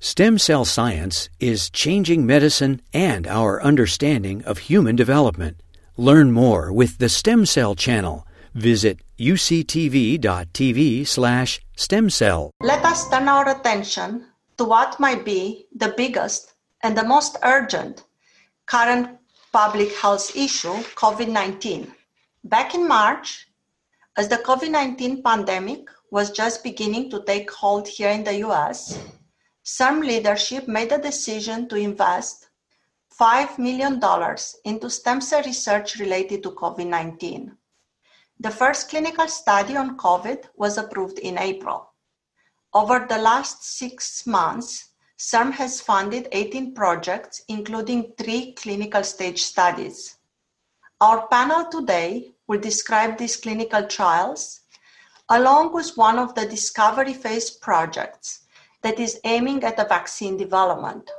Stem cell science is changing medicine and our understanding of human development. Learn more with the Stem Cell Channel. Visit uctv.tv slash stem cell. Let us turn our attention to what might be the biggest and the most urgent current public health issue, COVID-19. Back in March, as the COVID-19 pandemic was just beginning to take hold here in the US, CIRM leadership made a decision to invest $5 million into stem cell research related to COVID 19. The first clinical study on COVID was approved in April. Over the last six months, CIRM has funded 18 projects, including three clinical stage studies. Our panel today will describe these clinical trials, along with one of the discovery phase projects that is aiming at a vaccine development.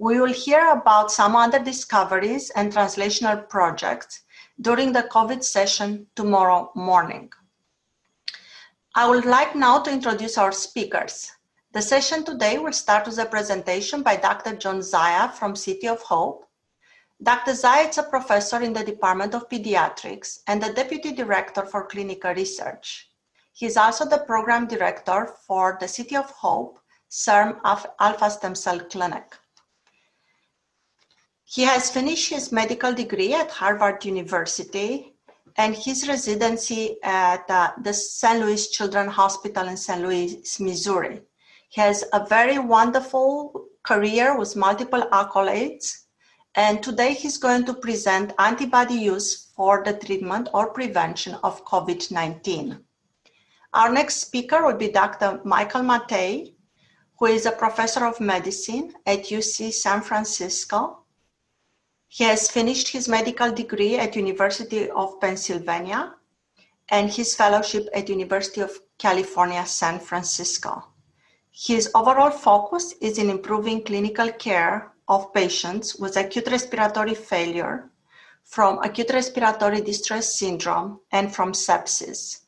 We will hear about some other discoveries and translational projects during the COVID session tomorrow morning. I would like now to introduce our speakers. The session today will start with a presentation by Dr. John Zaia from City of Hope. Dr. Zaia is a professor in the Department of Pediatrics and the Deputy Director for Clinical Research. He is also the program director for the City of Hope CIRM Alpha Stem Cell Clinic. He has finished his medical degree at Harvard University and his residency at uh, the St. Louis Children's Hospital in St. Louis, Missouri. He has a very wonderful career with multiple accolades, and today he's going to present antibody use for the treatment or prevention of COVID 19. Our next speaker will be Dr. Michael Matthay, who is a professor of medicine at UC San Francisco. He has finished his medical degree at University of Pennsylvania and his fellowship at University of California, San Francisco. His overall focus is in improving clinical care of patients with acute respiratory failure from acute respiratory distress syndrome and from sepsis.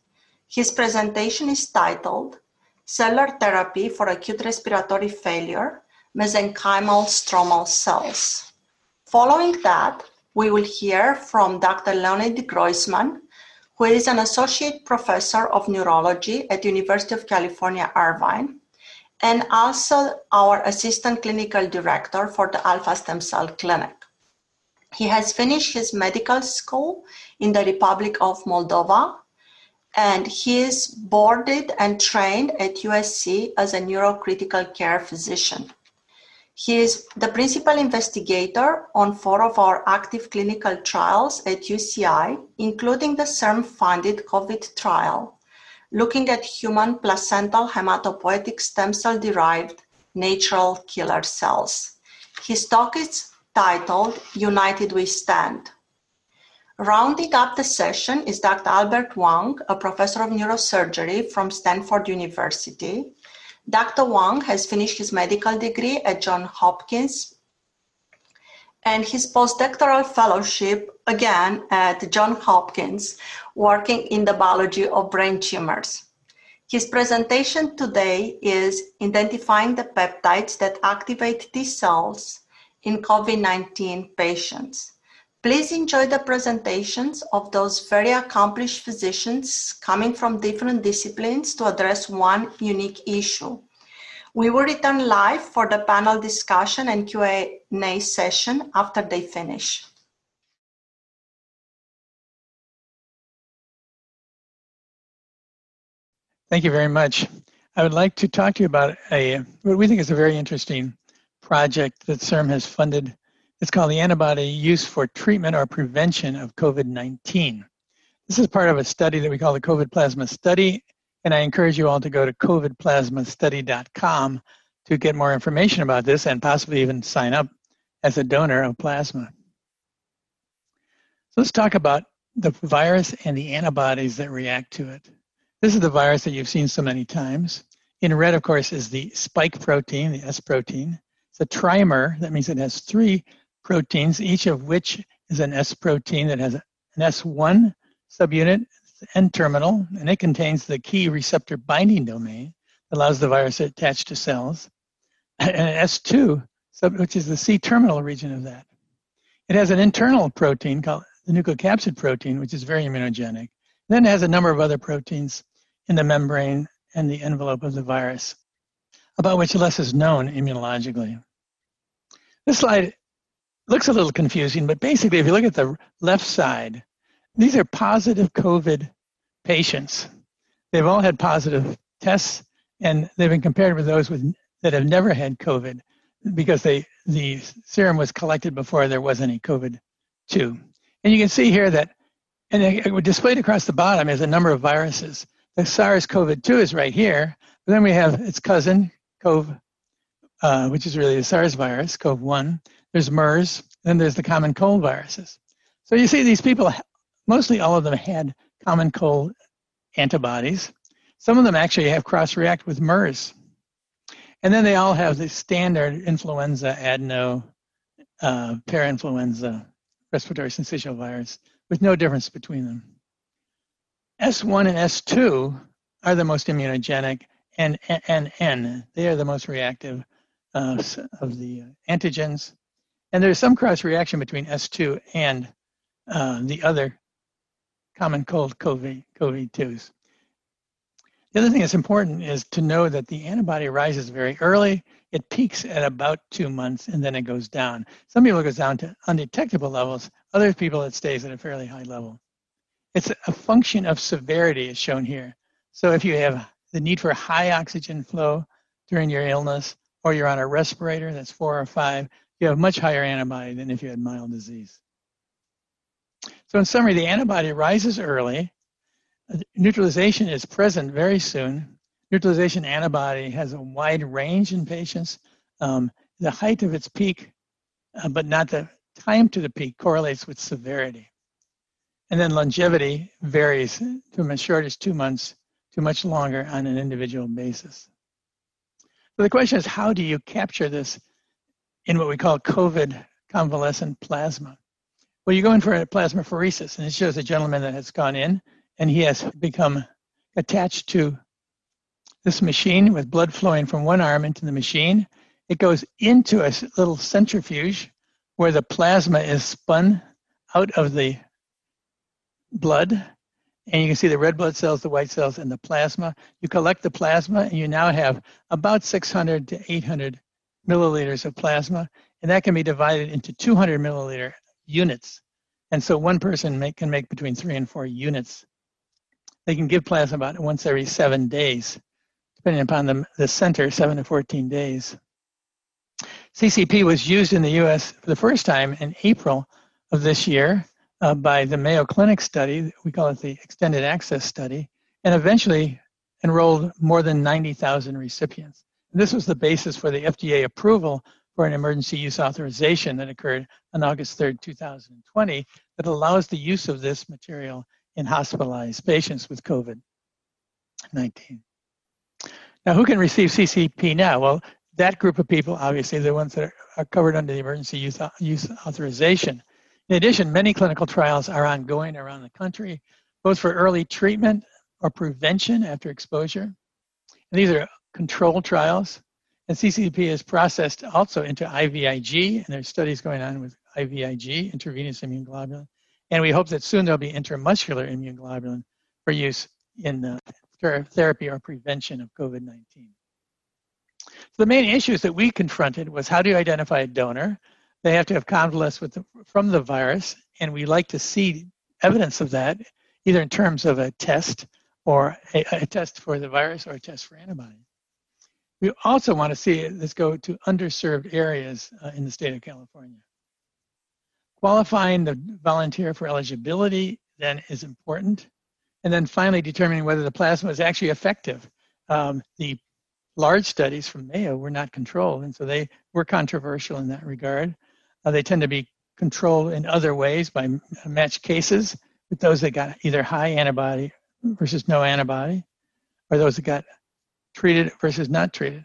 His presentation is titled Cellular Therapy for Acute Respiratory Failure, Mesenchymal Stromal Cells. Following that, we will hear from Dr. Leonid Groysman, who is an associate professor of neurology at University of California, Irvine, and also our assistant clinical director for the Alpha Stem Cell Clinic. He has finished his medical school in the Republic of Moldova and he is boarded and trained at USC as a neurocritical care physician. He is the principal investigator on four of our active clinical trials at UCI, including the CIRM funded COVID trial, looking at human placental hematopoietic stem cell derived natural killer cells. His talk is titled United We Stand. Rounding up the session is Dr. Albert Wong, a professor of neurosurgery from Stanford University. Dr. Wong has finished his medical degree at Johns Hopkins and his postdoctoral fellowship again at Johns Hopkins, working in the biology of brain tumors. His presentation today is identifying the peptides that activate T cells in COVID 19 patients. Please enjoy the presentations of those very accomplished physicians coming from different disciplines to address one unique issue. We will return live for the panel discussion and Q&A session after they finish. Thank you very much. I would like to talk to you about a what we think is a very interesting project that CIRM has funded it's called the Antibody Use for Treatment or Prevention of COVID 19. This is part of a study that we call the COVID Plasma Study, and I encourage you all to go to covidplasmastudy.com to get more information about this and possibly even sign up as a donor of plasma. So let's talk about the virus and the antibodies that react to it. This is the virus that you've seen so many times. In red, of course, is the spike protein, the S protein. It's a trimer. That means it has three proteins, each of which is an S protein that has an S1 subunit, N terminal, and it contains the key receptor binding domain that allows the virus to attach to cells. and an S2, which is the C terminal region of that. It has an internal protein called the nucleocapsid protein, which is very immunogenic. Then it has a number of other proteins in the membrane and the envelope of the virus, about which less is known immunologically. This slide looks a little confusing, but basically, if you look at the left side, these are positive COVID patients. They've all had positive tests, and they've been compared with those with, that have never had COVID because they the serum was collected before there was any COVID two. And you can see here that, and it displayed across the bottom is a number of viruses. The SARS-CoV-2 is right here, then we have its cousin, CoV, uh, which is really the SARS virus, CoV-1. There's MERS, then there's the common cold viruses. So you see these people, mostly all of them had common cold antibodies. Some of them actually have cross-react with MERS. And then they all have the standard influenza, adeno, uh, parainfluenza, respiratory syncytial virus, with no difference between them. S1 and S2 are the most immunogenic, and, and N, they are the most reactive uh, of the antigens. And there's some cross reaction between S2 and uh, the other common cold COVID, COVID-2s. The other thing that's important is to know that the antibody rises very early. It peaks at about two months and then it goes down. Some people it goes down to undetectable levels. Other people it stays at a fairly high level. It's a function of severity as shown here. So if you have the need for high oxygen flow during your illness or you're on a respirator that's four or five, you have much higher antibody than if you had mild disease. So in summary, the antibody rises early neutralization is present very soon. Neutralization antibody has a wide range in patients. Um, the height of its peak, uh, but not the time to the peak, correlates with severity. And then longevity varies from as short as two months to much longer on an individual basis. So the question is, how do you capture this in what we call COVID convalescent plasma? Well, you go in for a plasma plasmapheresis, and it shows a gentleman that has gone in and he has become attached to this machine with blood flowing from one arm into the machine. It goes into a little centrifuge where the plasma is spun out of the blood. And you can see the red blood cells, the white cells, and the plasma. You collect the plasma, and you now have about 600 to 800 milliliters of plasma. And that can be divided into 200 milliliter units. And so one person make, can make between three and four units they can give plasma about once every seven days, depending upon the, the center, seven to 14 days. CCP was used in the US for the first time in April of this year uh, by the Mayo Clinic study. We call it the Extended Access Study, and eventually enrolled more than 90,000 recipients. And this was the basis for the FDA approval for an emergency use authorization that occurred on August 3rd, 2020, that allows the use of this material in hospitalized patients with COVID 19. Now, who can receive CCP now? Well, that group of people, obviously, the ones that are covered under the emergency use, use authorization. In addition, many clinical trials are ongoing around the country, both for early treatment or prevention after exposure. And these are controlled trials. And CCP is processed also into IVIG, and there's studies going on with IVIG, intravenous immune globulin, and we hope that soon there'll be intramuscular immunoglobulin for use in uh, therapy or prevention of COVID 19. So the main issues that we confronted was how do you identify a donor? They have to have convalesced the, from the virus, and we like to see evidence of that, either in terms of a test or a, a test for the virus or a test for antibody. We also want to see this go to underserved areas uh, in the state of California. Qualifying the volunteer for eligibility then is important. And then finally determining whether the plasma is actually effective. Um, the large studies from Mayo were not controlled, and so they were controversial in that regard. Uh, they tend to be controlled in other ways by matched cases with those that got either high antibody versus no antibody, or those that got treated versus not treated.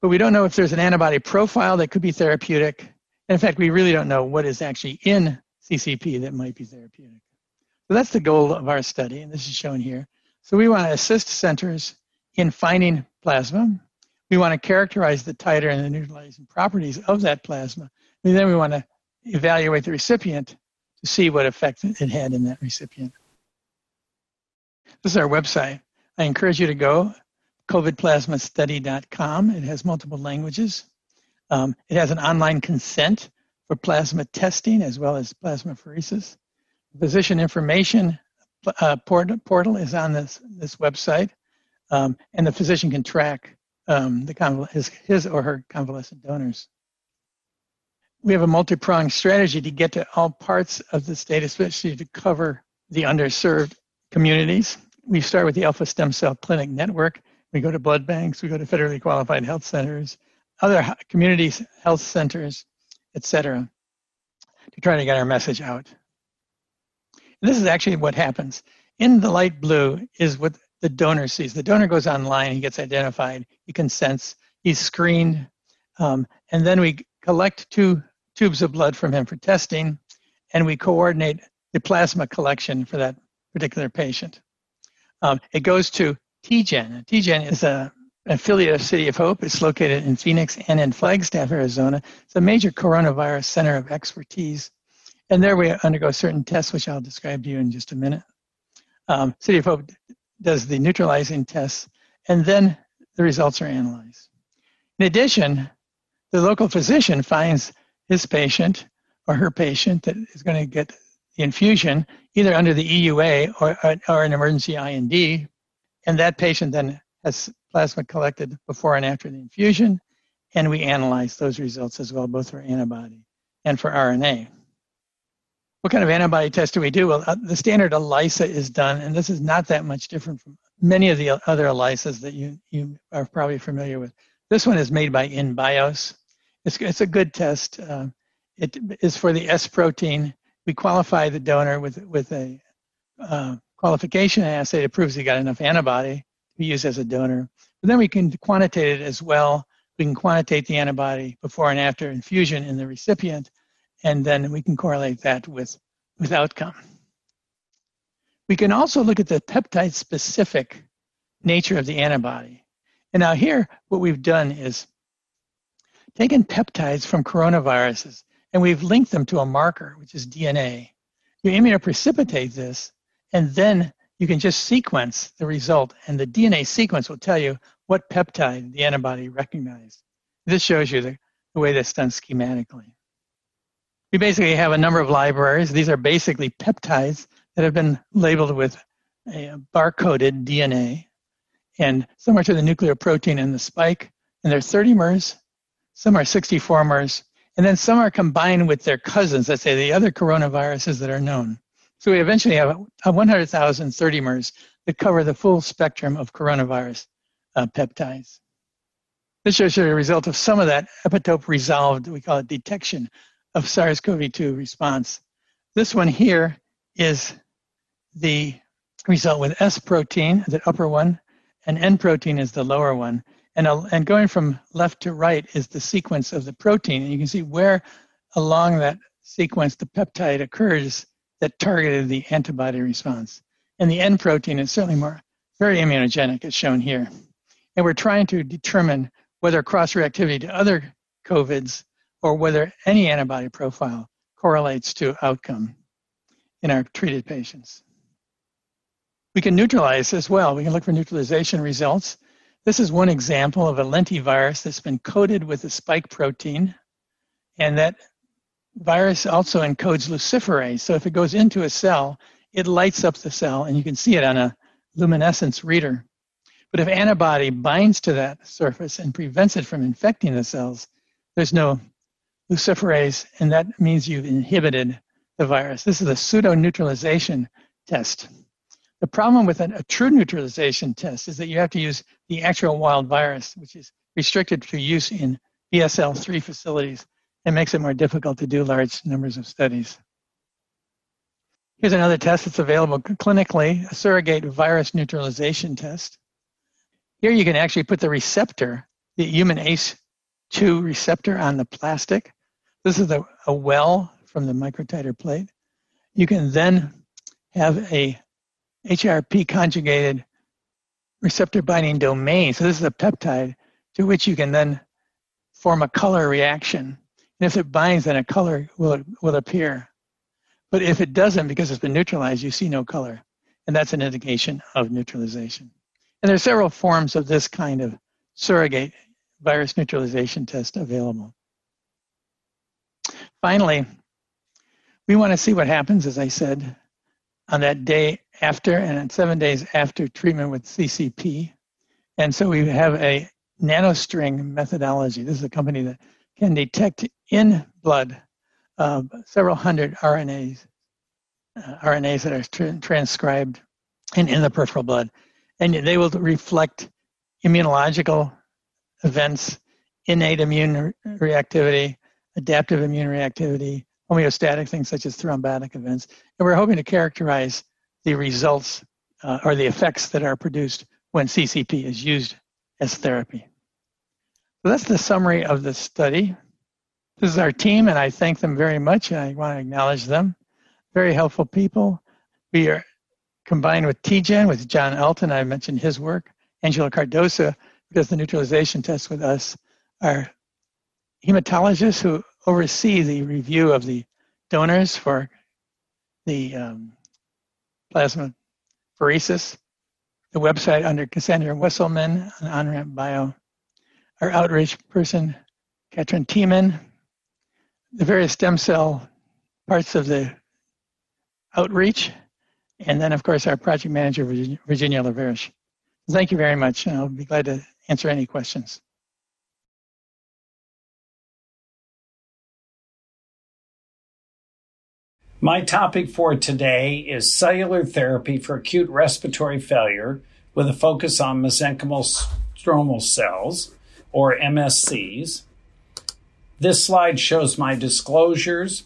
But we don't know if there's an antibody profile that could be therapeutic in fact, we really don't know what is actually in CCP that might be therapeutic. So that's the goal of our study, and this is shown here. So we want to assist centers in finding plasma. We want to characterize the titer and the neutralizing properties of that plasma. And then we want to evaluate the recipient to see what effect it had in that recipient. This is our website. I encourage you to go, covidplasmastudy.com. It has multiple languages. Um, it has an online consent for plasma testing as well as plasmapheresis. Physician information uh, port- portal is on this, this website, um, and the physician can track um, the his, his or her convalescent donors. We have a multi-pronged strategy to get to all parts of the state, especially to cover the underserved communities. We start with the Alpha Stem Cell Clinic Network. We go to blood banks, we go to federally qualified health centers, other community health centers, etc., to try to get our message out. And this is actually what happens. In the light blue is what the donor sees. The donor goes online, he gets identified, he consents, he's screened, um, and then we collect two tubes of blood from him for testing, and we coordinate the plasma collection for that particular patient. Um, it goes to TGen. TGen is a affiliate of City of Hope. It's located in Phoenix and in Flagstaff, Arizona. It's a major coronavirus center of expertise. And there we undergo certain tests, which I'll describe to you in just a minute. Um, City of Hope does the neutralizing tests, and then the results are analyzed. In addition, the local physician finds his patient or her patient that is going to get the infusion either under the EUA or, or an emergency IND, and that patient then has plasma collected before and after the infusion, and we analyze those results as well, both for antibody and for RNA. What kind of antibody test do we do? Well, uh, the standard ELISA is done, and this is not that much different from many of the other ELISAs that you, you are probably familiar with. This one is made by InBios. It's, it's a good test. Uh, it is for the S protein. We qualify the donor with, with a uh, qualification assay that proves he got enough antibody to be used as a donor. But then we can quantitate it as well. We can quantitate the antibody before and after infusion in the recipient, and then we can correlate that with, with outcome. We can also look at the peptide specific nature of the antibody. And now here, what we've done is taken peptides from coronaviruses and we've linked them to a marker, which is DNA. You immunoprecipitate this, and then you can just sequence the result, and the DNA sequence will tell you what peptide the antibody recognized. This shows you the, the way that's done schematically. We basically have a number of libraries. These are basically peptides that have been labeled with a barcoded DNA, and are to the nuclear protein in the spike, and they're 30 mers, some are 64 mers, and then some are combined with their cousins, let's say the other coronaviruses that are known. So we eventually have 100,000 30mers that cover the full spectrum of coronavirus uh, peptides. This shows you the result of some of that epitope resolved, we call it detection of SARS-CoV-2 response. This one here is the result with S protein, the upper one, and N protein is the lower one. And, uh, and going from left to right is the sequence of the protein. And you can see where along that sequence the peptide occurs that targeted the antibody response. And the N protein is certainly more very immunogenic, as shown here. And we're trying to determine whether cross reactivity to other COVIDs or whether any antibody profile correlates to outcome in our treated patients. We can neutralize as well. We can look for neutralization results. This is one example of a lentivirus that's been coated with a spike protein, and that virus also encodes luciferase. So if it goes into a cell, it lights up the cell, and you can see it on a luminescence reader. But if antibody binds to that surface and prevents it from infecting the cells, there's no luciferase, and that means you've inhibited the virus. This is a pseudo neutralization test. The problem with a, a true neutralization test is that you have to use the actual wild virus, which is restricted to use in BSL 3 facilities it makes it more difficult to do large numbers of studies. Here's another test that's available clinically, a surrogate virus neutralization test. Here you can actually put the receptor, the human ACE2 receptor on the plastic. This is a, a well from the microtiter plate. You can then have a HRP conjugated receptor binding domain. So this is a peptide to which you can then form a color reaction. And if it binds, then a color will, will appear. But if it doesn't, because it's been neutralized, you see no color. And that's an indication of neutralization. And there are several forms of this kind of surrogate virus neutralization test available. Finally, we want to see what happens, as I said, on that day after and seven days after treatment with CCP. And so we have a nanostring methodology. This is a company that can detect in blood uh, several hundred RNAs, uh, RNAs that are tra- transcribed in, in the peripheral blood. And they will reflect immunological events, innate immune reactivity, adaptive immune reactivity, homeostatic things such as thrombotic events. And we're hoping to characterize the results uh, or the effects that are produced when CCP is used as therapy. So that's the summary of the study. This is our team, and I thank them very much, and I want to acknowledge them. Very helpful people. We are combined with TGen, with John Altin, I mentioned his work. Angela Cardosa, who does the neutralization test with us, our hematologists who oversee the review of the donors for the um, plasma pheresis. The website under Cassandra Wesselman on OnRamp Bio our outreach person, Katrin Tiemann, the various stem cell parts of the outreach, and then, of course, our project manager, Virginia Laverish. Thank you very much, and I'll be glad to answer any questions. My topic for today is cellular therapy for acute respiratory failure with a focus on mesenchymal stromal cells or MSCs. This slide shows my disclosures.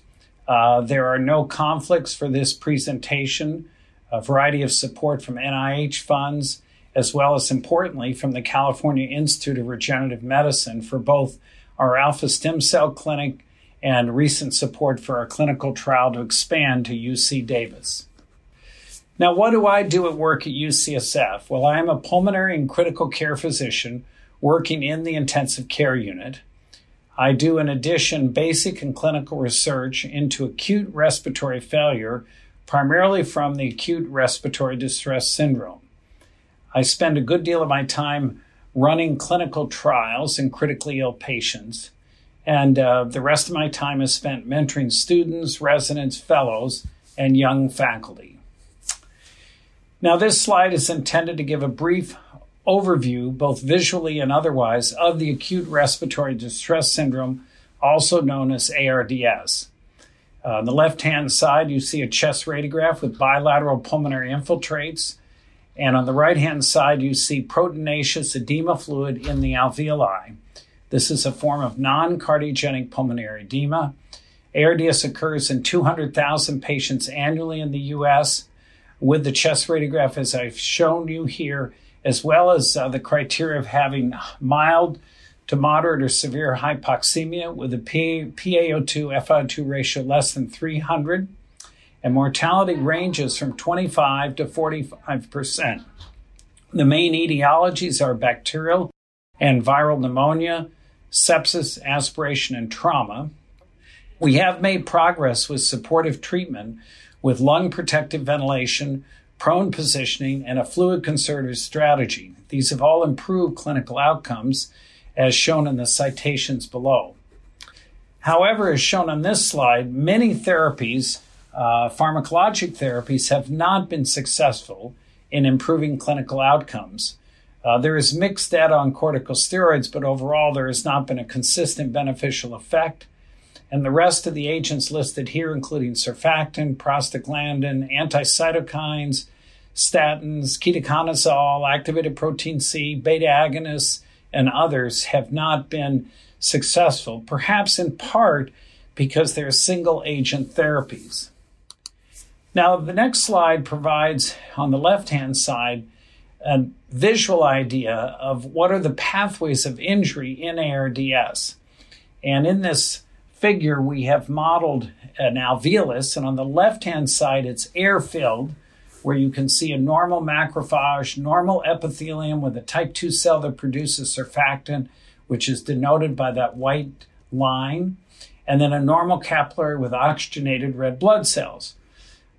Uh, there are no conflicts for this presentation, a variety of support from NIH funds, as well as importantly from the California Institute of Regenerative Medicine for both our alpha stem cell clinic and recent support for our clinical trial to expand to UC Davis. Now, what do I do at work at UCSF? Well, I am a pulmonary and critical care physician working in the intensive care unit. I do, in addition, basic and clinical research into acute respiratory failure, primarily from the acute respiratory distress syndrome. I spend a good deal of my time running clinical trials in critically ill patients, and uh, the rest of my time is spent mentoring students, residents, fellows, and young faculty. Now, this slide is intended to give a brief overview, both visually and otherwise, of the acute respiratory distress syndrome, also known as ARDS. Uh, on the left hand side, you see a chest radiograph with bilateral pulmonary infiltrates. And on the right hand side, you see proteinaceous edema fluid in the alveoli. This is a form of non cardiogenic pulmonary edema. ARDS occurs in 200,000 patients annually in the US. With the chest radiograph, as I've shown you here, as well as uh, the criteria of having mild to moderate or severe hypoxemia with a PaO2 FiO2 ratio less than 300, and mortality ranges from 25 to 45 percent. The main etiologies are bacterial and viral pneumonia, sepsis, aspiration, and trauma. We have made progress with supportive treatment with lung protective ventilation, prone positioning, and a fluid conservative strategy. These have all improved clinical outcomes, as shown in the citations below. However, as shown on this slide, many therapies, uh, pharmacologic therapies, have not been successful in improving clinical outcomes. Uh, there is mixed data on corticosteroids, but overall, there has not been a consistent beneficial effect. And the rest of the agents listed here, including surfactant, prostaglandin, anticytokines, statins, ketoconazole, activated protein C, beta agonists, and others, have not been successful, perhaps in part because they're single agent therapies. Now, the next slide provides, on the left hand side, a visual idea of what are the pathways of injury in ARDS. And in this figure, we have modeled uh, an alveolus, and on the left hand side, it's air filled where you can see a normal macrophage, normal epithelium with a type 2 cell that produces surfactant, which is denoted by that white line, and then a normal capillary with oxygenated red blood cells.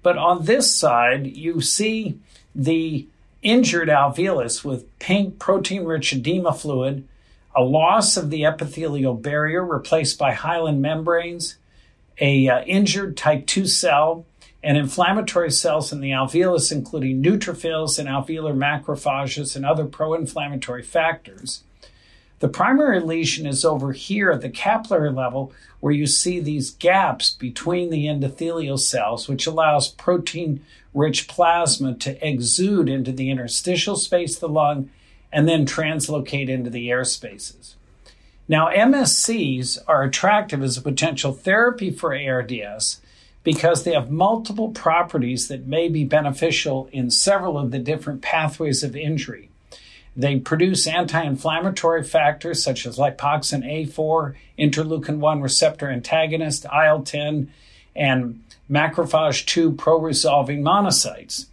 But on this side, you see the injured alveolus with pink protein rich edema fluid, a loss of the epithelial barrier replaced by hyaline membranes, a uh, injured type 2 cell, and inflammatory cells in the alveolus, including neutrophils and alveolar macrophages and other pro inflammatory factors. The primary lesion is over here at the capillary level, where you see these gaps between the endothelial cells, which allows protein rich plasma to exude into the interstitial space of the lung and then translocate into the airspaces. Now, MSCs are attractive as a potential therapy for ARDS because they have multiple properties that may be beneficial in several of the different pathways of injury. They produce anti inflammatory factors such as lipoxin A4, interleukin 1 receptor antagonist, IL 10, and macrophage 2 pro resolving monocytes.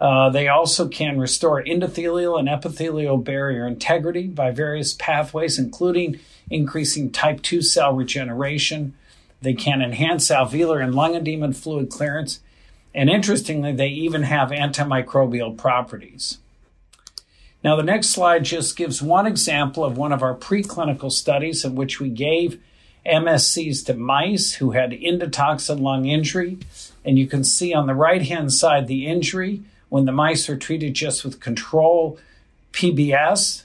Uh, they also can restore endothelial and epithelial barrier integrity by various pathways, including increasing type 2 cell regeneration. They can enhance alveolar and lung edema fluid clearance. And interestingly, they even have antimicrobial properties. Now, the next slide just gives one example of one of our preclinical studies in which we gave MSCs to mice who had endotoxin lung injury. And you can see on the right hand side the injury when the mice are treated just with control PBS.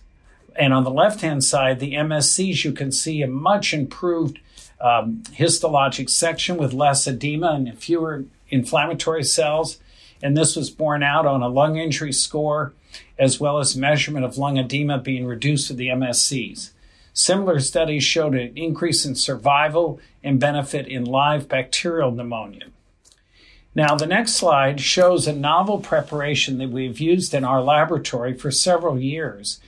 And on the left hand side, the MSCs, you can see a much improved um, histologic section with less edema and fewer inflammatory cells. And this was borne out on a lung injury score, as well as measurement of lung edema being reduced with the MSCs. Similar studies showed an increase in survival and benefit in live bacterial pneumonia. Now, the next slide shows a novel preparation that we've used in our laboratory for several years.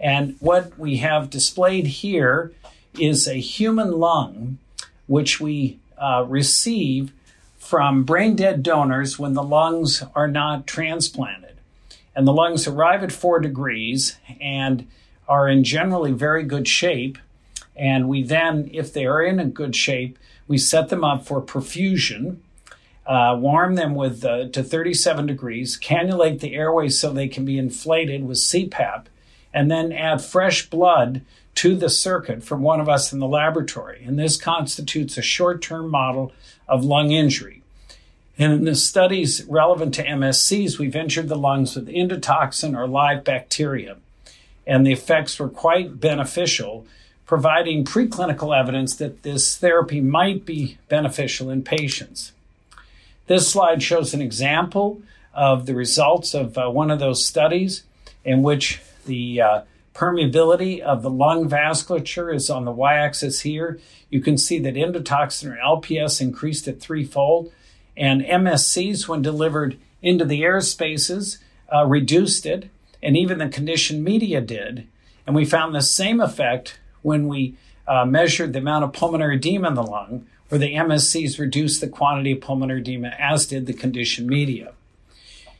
And what we have displayed here is a human lung, which we uh, receive from brain dead donors when the lungs are not transplanted. And the lungs arrive at four degrees and are in generally very good shape. And we then, if they are in a good shape, we set them up for perfusion uh, warm them with uh, to 37 degrees, cannulate the airways so they can be inflated with CPAP, and then add fresh blood to the circuit from one of us in the laboratory. And this constitutes a short term model of lung injury. And in the studies relevant to MSCs, we've injured the lungs with endotoxin or live bacteria. And the effects were quite beneficial, providing preclinical evidence that this therapy might be beneficial in patients. This slide shows an example of the results of uh, one of those studies in which the uh, permeability of the lung vasculature is on the y axis here. You can see that endotoxin or LPS increased at threefold, and MSCs, when delivered into the air spaces, uh, reduced it, and even the conditioned media did. And we found the same effect when we uh, measured the amount of pulmonary edema in the lung, where the MSCs reduced the quantity of pulmonary edema, as did the conditioned media.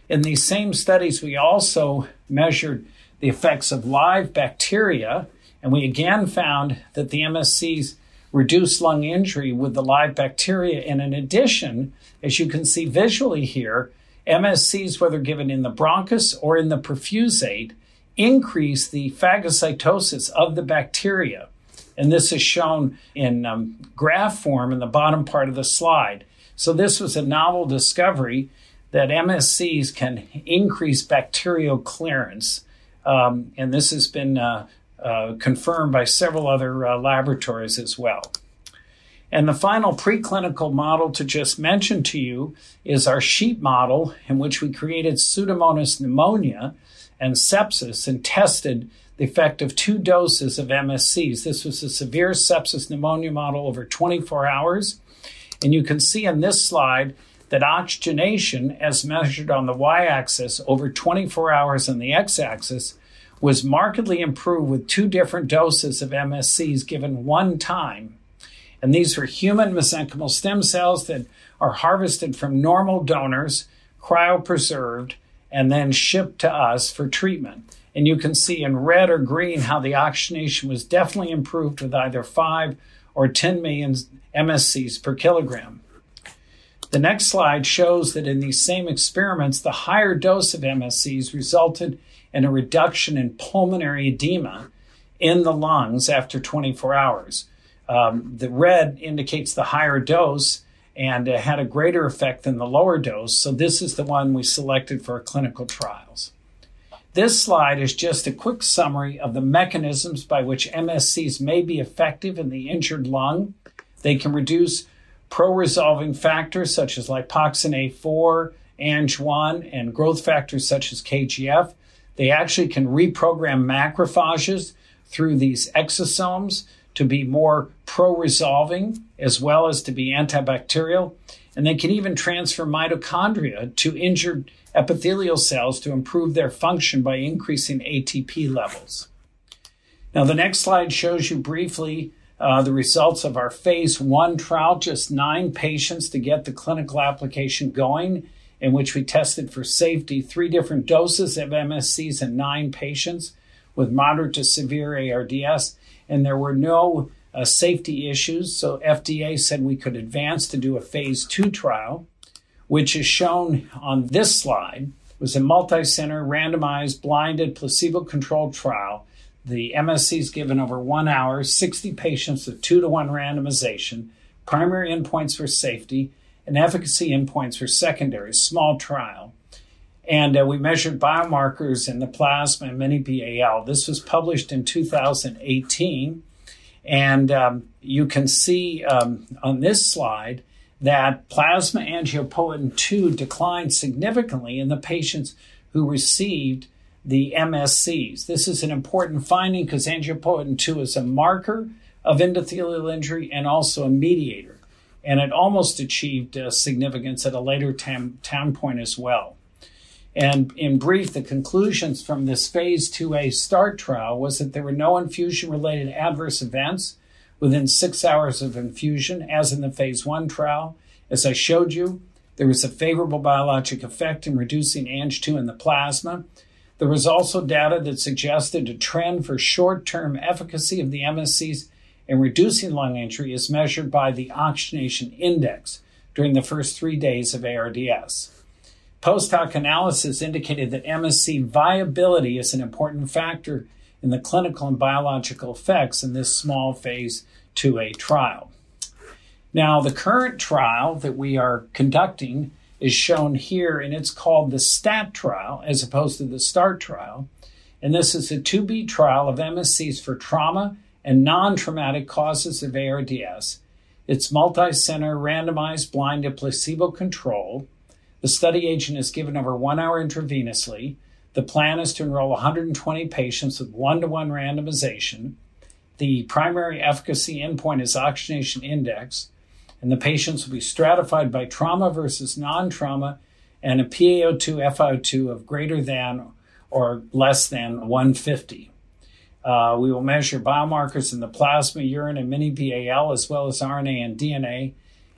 In these same studies, we also measured the effects of live bacteria, and we again found that the MSCs reduced lung injury with the live bacteria. And in addition, as you can see visually here, MSCs, whether given in the bronchus or in the perfusate, increase the phagocytosis of the bacteria. And this is shown in um, graph form in the bottom part of the slide. So, this was a novel discovery that MSCs can increase bacterial clearance. Um, and this has been uh, uh, confirmed by several other uh, laboratories as well. And the final preclinical model to just mention to you is our sheep model, in which we created Pseudomonas pneumonia and sepsis and tested the effect of two doses of MSCs. This was a severe sepsis pneumonia model over 24 hours. And you can see in this slide that oxygenation, as measured on the y axis over 24 hours on the x axis, was markedly improved with two different doses of MSCs given one time. And these were human mesenchymal stem cells that are harvested from normal donors cryopreserved, and then shipped to us for treatment. And you can see in red or green how the oxygenation was definitely improved with either 5 or 10 million MSCs per kilogram. The next slide shows that in these same experiments, the higher dose of MSCs resulted in a reduction in pulmonary edema in the lungs after 24 hours. Um, the red indicates the higher dose and it had a greater effect than the lower dose. So, this is the one we selected for clinical trials. This slide is just a quick summary of the mechanisms by which MSCs may be effective in the injured lung. They can reduce pro resolving factors such as lipoxin A4, Ang1, and growth factors such as KGF. They actually can reprogram macrophages through these exosomes to be more pro resolving as well as to be antibacterial. And they can even transfer mitochondria to injured epithelial cells to improve their function by increasing ATP levels. Now, the next slide shows you briefly uh, the results of our phase one trial, just nine patients to get the clinical application going, in which we tested for safety three different doses of MSCs in nine patients with moderate to severe ARDS, and there were no uh, safety issues. So FDA said we could advance to do a phase two trial, which is shown on this slide. Was a multi-center, randomized, blinded, placebo-controlled trial the MSC is given over one hour, 60 patients with two to one randomization, primary endpoints for safety, and efficacy endpoints for secondary, small trial. And uh, we measured biomarkers in the plasma and mini BAL. This was published in 2018. And um, you can see um, on this slide that plasma angiopoietin 2 declined significantly in the patients who received the MSCs. This is an important finding because angiopoietin 2 is a marker of endothelial injury and also a mediator. And it almost achieved uh, significance at a later time, point as well. And in brief, the conclusions from this phase 2A START trial was that there were no infusion related adverse events within six hours of infusion, as in the phase 1 trial. As I showed you, there was a favorable biologic effect in reducing Ang2 in the plasma. There was also data that suggested a trend for short term efficacy of the MSCs in reducing lung injury is measured by the oxygenation index during the first three days of ARDS. Post hoc analysis indicated that MSC viability is an important factor in the clinical and biological effects in this small phase 2A trial. Now, the current trial that we are conducting is shown here, and it's called the STAT trial as opposed to the START trial. And this is a 2B trial of MSCs for trauma and non traumatic causes of ARDS. It's multi center, randomized, blinded, placebo controlled. The study agent is given over one hour intravenously. The plan is to enroll 120 patients with one to one randomization. The primary efficacy endpoint is oxygenation index and the patients will be stratified by trauma versus non trauma and a PaO2 FiO2 of greater than or less than 150. Uh, we will measure biomarkers in the plasma, urine, and mini BAL, as well as RNA and DNA,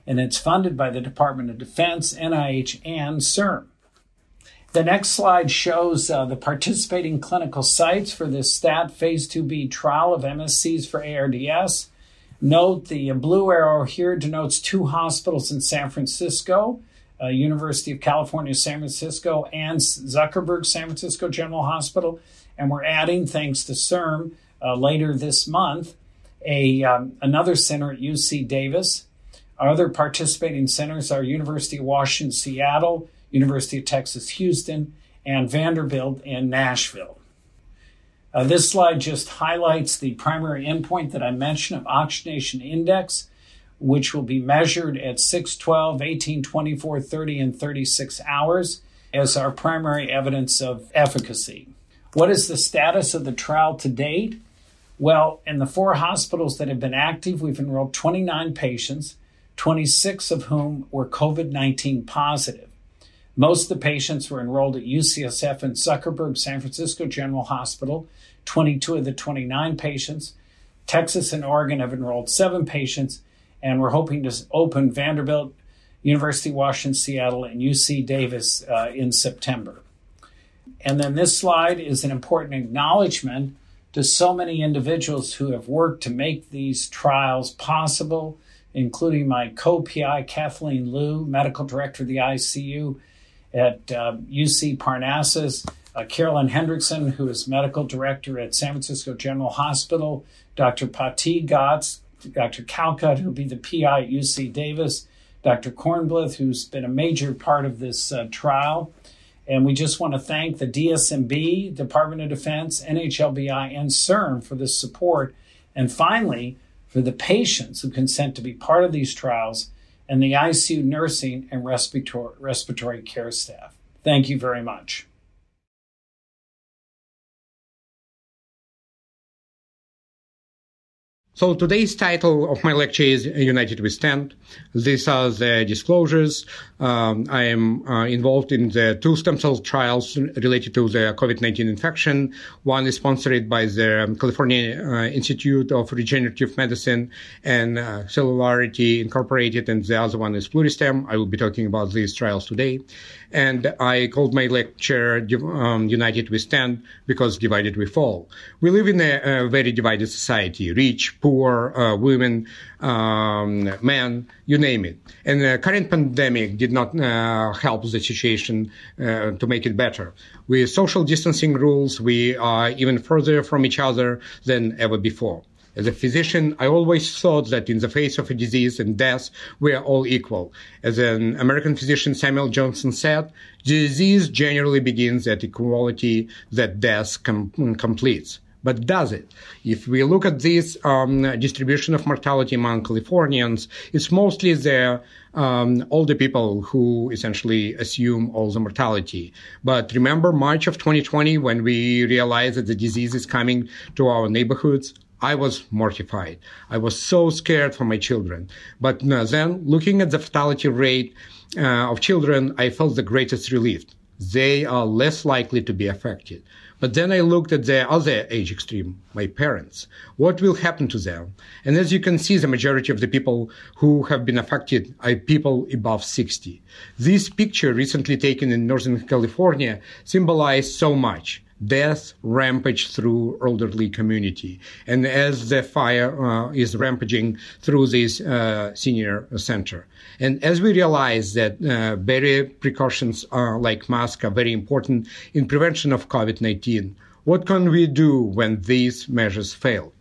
and it's funded by the Department of Defense, NIH, and CIRM. The next slide shows uh, the participating clinical sites for this STAT phase 2B trial of MSCs for ARDS. Note the blue arrow here denotes two hospitals in San Francisco, uh, University of California, San Francisco, and Zuckerberg San Francisco General Hospital. And we're adding, thanks to CIRM, uh, later this month, a um, another center at UC Davis. Our other participating centers are University of Washington, Seattle, University of Texas, Houston, and Vanderbilt in Nashville. Uh, this slide just highlights the primary endpoint that I mentioned of oxygenation index, which will be measured at 6, 12, 18, 24, 30, and 36 hours as our primary evidence of efficacy. What is the status of the trial to date? Well, in the four hospitals that have been active, we've enrolled 29 patients, 26 of whom were COVID 19 positive. Most of the patients were enrolled at UCSF and Zuckerberg San Francisco General Hospital, 22 of the 29 patients. Texas and Oregon have enrolled seven patients, and we're hoping to open Vanderbilt University of Washington, Seattle, and UC Davis uh, in September. And then this slide is an important acknowledgement to so many individuals who have worked to make these trials possible, including my co PI, Kathleen Liu, medical director of the ICU at UC Parnassus, uh, Carolyn Hendrickson, who is medical director at San Francisco General Hospital, Dr. Pati Gotz, Dr. Calcutt, who'll be the PI at UC Davis, Dr. Kornblith, who's been a major part of this uh, trial. And we just want to thank the DSMB, Department of Defense, NHLBI, and CERN for this support. And finally, for the patients who consent to be part of these trials and the ICU nursing and respiratory, respiratory care staff. Thank you very much. So today's title of my lecture is United We Stand. These are the disclosures. Um, I am uh, involved in the two stem cell trials related to the COVID-19 infection. One is sponsored by the California uh, Institute of Regenerative Medicine and uh, Cellularity Incorporated, and the other one is Pluristem. I will be talking about these trials today. And I called my lecture um, United We Stand because divided we fall. We live in a, a very divided society, rich, poor, uh, women, um, men, you name it. And the current pandemic did not uh, help the situation uh, to make it better. With social distancing rules, we are even further from each other than ever before. As a physician, I always thought that in the face of a disease and death, we are all equal. As an American physician Samuel Johnson said, disease generally begins at equality that death com- completes. But does it? If we look at this um, distribution of mortality among Californians, it's mostly the um, older people who essentially assume all the mortality. But remember March of 2020 when we realized that the disease is coming to our neighborhoods? I was mortified. I was so scared for my children. But then, looking at the fatality rate uh, of children, I felt the greatest relief. They are less likely to be affected. But then I looked at the other age extreme, my parents. What will happen to them? And as you can see, the majority of the people who have been affected are people above 60. This picture, recently taken in Northern California, symbolized so much death rampage through elderly community. And as the fire uh, is rampaging through this uh, senior center. And as we realize that uh, barrier precautions are like masks are very important in prevention of COVID-19, what can we do when these measures fail?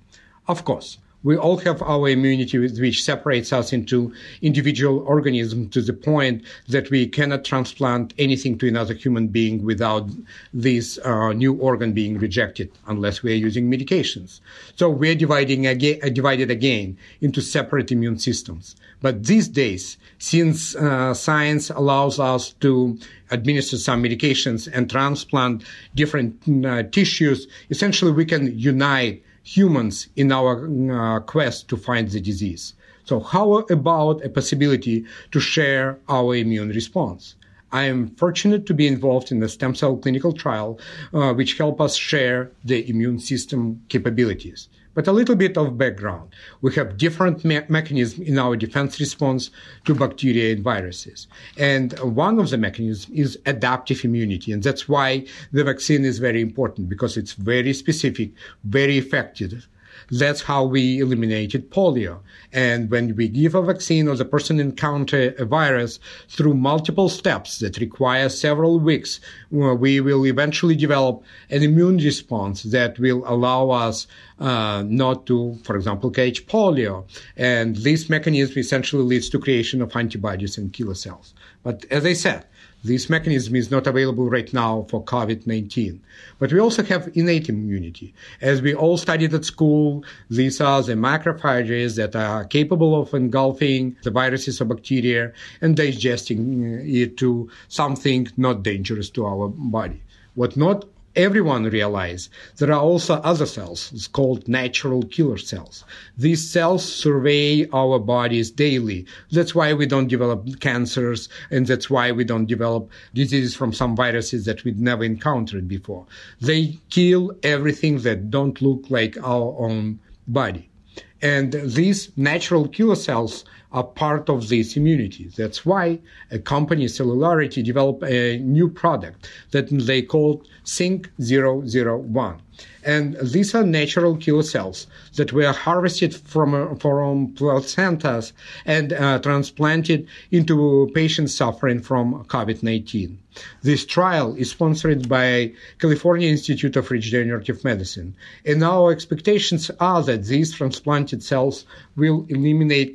Of course, we all have our immunity, which separates us into individual organisms to the point that we cannot transplant anything to another human being without this uh, new organ being rejected, unless we are using medications. So we're dividing again, uh, divided again into separate immune systems. But these days, since uh, science allows us to administer some medications and transplant different uh, tissues, essentially we can unite humans in our uh, quest to find the disease. So how about a possibility to share our immune response? I am fortunate to be involved in the stem cell clinical trial, uh, which help us share the immune system capabilities. But a little bit of background. We have different me- mechanisms in our defense response to bacteria and viruses. And one of the mechanisms is adaptive immunity. And that's why the vaccine is very important because it's very specific, very effective that's how we eliminated polio. And when we give a vaccine or the person encounter a virus through multiple steps that require several weeks, we will eventually develop an immune response that will allow us uh, not to, for example, catch polio. And this mechanism essentially leads to creation of antibodies and killer cells. But as I said, this mechanism is not available right now for COVID-19. But we also have innate immunity. As we all studied at school, these are the macrophages that are capable of engulfing the viruses or bacteria and digesting uh, it to something not dangerous to our body. What not everyone realize there are also other cells. It's called natural killer cells. These cells survey our bodies daily. That's why we don't develop cancers and that's why we don't develop diseases from some viruses that we'd never encountered before. They kill everything that don't look like our own body. And these natural killer cells are part of this immunity. That's why a company, Cellularity, developed a new product that they called Sync 001. And these are natural killer cells that were harvested from, from placentas and uh, transplanted into patients suffering from COVID-19. This trial is sponsored by California Institute of Regenerative Medicine, and our expectations are that these transplanted cells will eliminate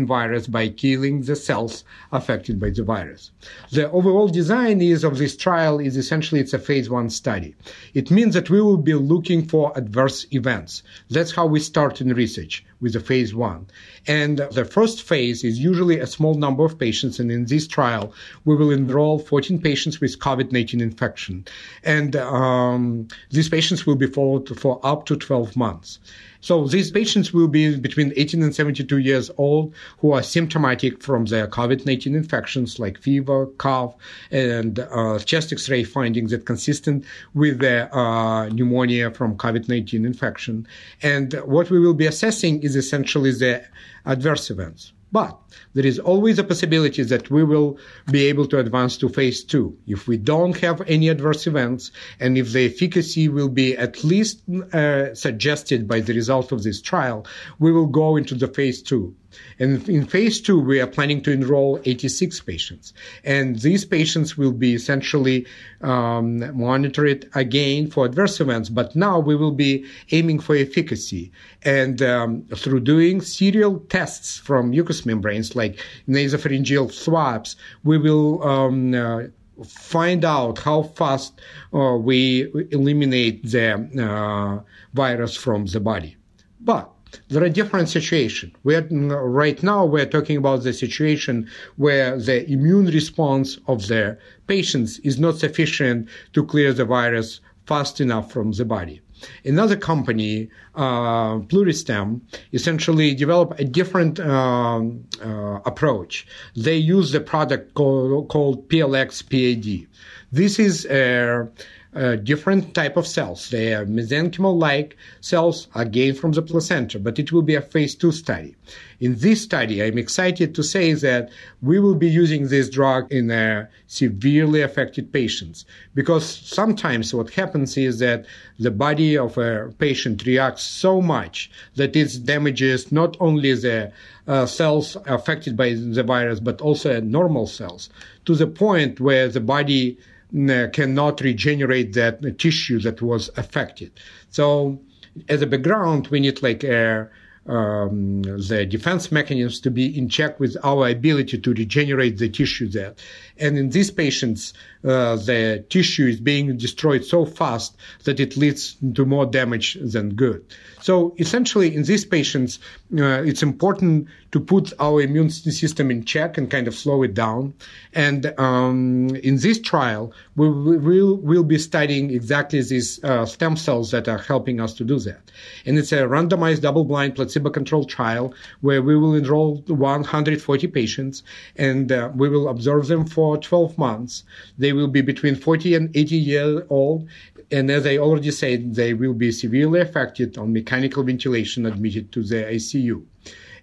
COVID-19 virus by killing the cells affected by the virus. The overall design is of this trial is essentially it's a phase one study. It means that we will be looking for adverse events. That's how we start in research with the phase one. And the first phase is usually a small number of patients. And in this trial, we will enroll 14 patients with COVID-19 infection. And um, these patients will be followed for up to 12 months. So these patients will be between 18 and 72 years old who are symptomatic from their COVID-19 infections like fever, cough, and uh, chest X-ray findings that consistent with the uh, pneumonia from COVID-19 infection. And what we will be assessing is essentially the adverse events. But there is always a possibility that we will be able to advance to phase two. If we don't have any adverse events and if the efficacy will be at least uh, suggested by the result of this trial, we will go into the phase two. And in phase two, we are planning to enroll 86 patients. And these patients will be essentially um, monitored again for adverse events, but now we will be aiming for efficacy. And um, through doing serial tests from mucous membranes like nasopharyngeal swabs, we will um, uh, find out how fast uh, we eliminate the uh, virus from the body. But there are different situations. Right now, we're talking about the situation where the immune response of the patients is not sufficient to clear the virus fast enough from the body. Another company, uh, Pluristem, essentially developed a different um, uh, approach. They use the product called, called PLX PAD. This is a uh, different type of cells. They are mesenchymal-like cells again from the placenta, but it will be a phase two study. In this study, I'm excited to say that we will be using this drug in uh, severely affected patients because sometimes what happens is that the body of a patient reacts so much that it damages not only the uh, cells affected by the virus but also normal cells to the point where the body cannot regenerate that tissue that was affected. So, as a background, we need like a um, the defense mechanisms to be in check with our ability to regenerate the tissue there. And in these patients, uh, the tissue is being destroyed so fast that it leads to more damage than good. So essentially, in these patients, uh, it's important to put our immune system in check and kind of slow it down. And um, in this trial, we will we'll be studying exactly these uh, stem cells that are helping us to do that. And it's a randomized, double-blind, placebo-controlled trial where we will enroll 140 patients and uh, we will observe them for 12 months. They will be between 40 and 80 years old. And as I already said, they will be severely affected on mechanical ventilation admitted to the ICU.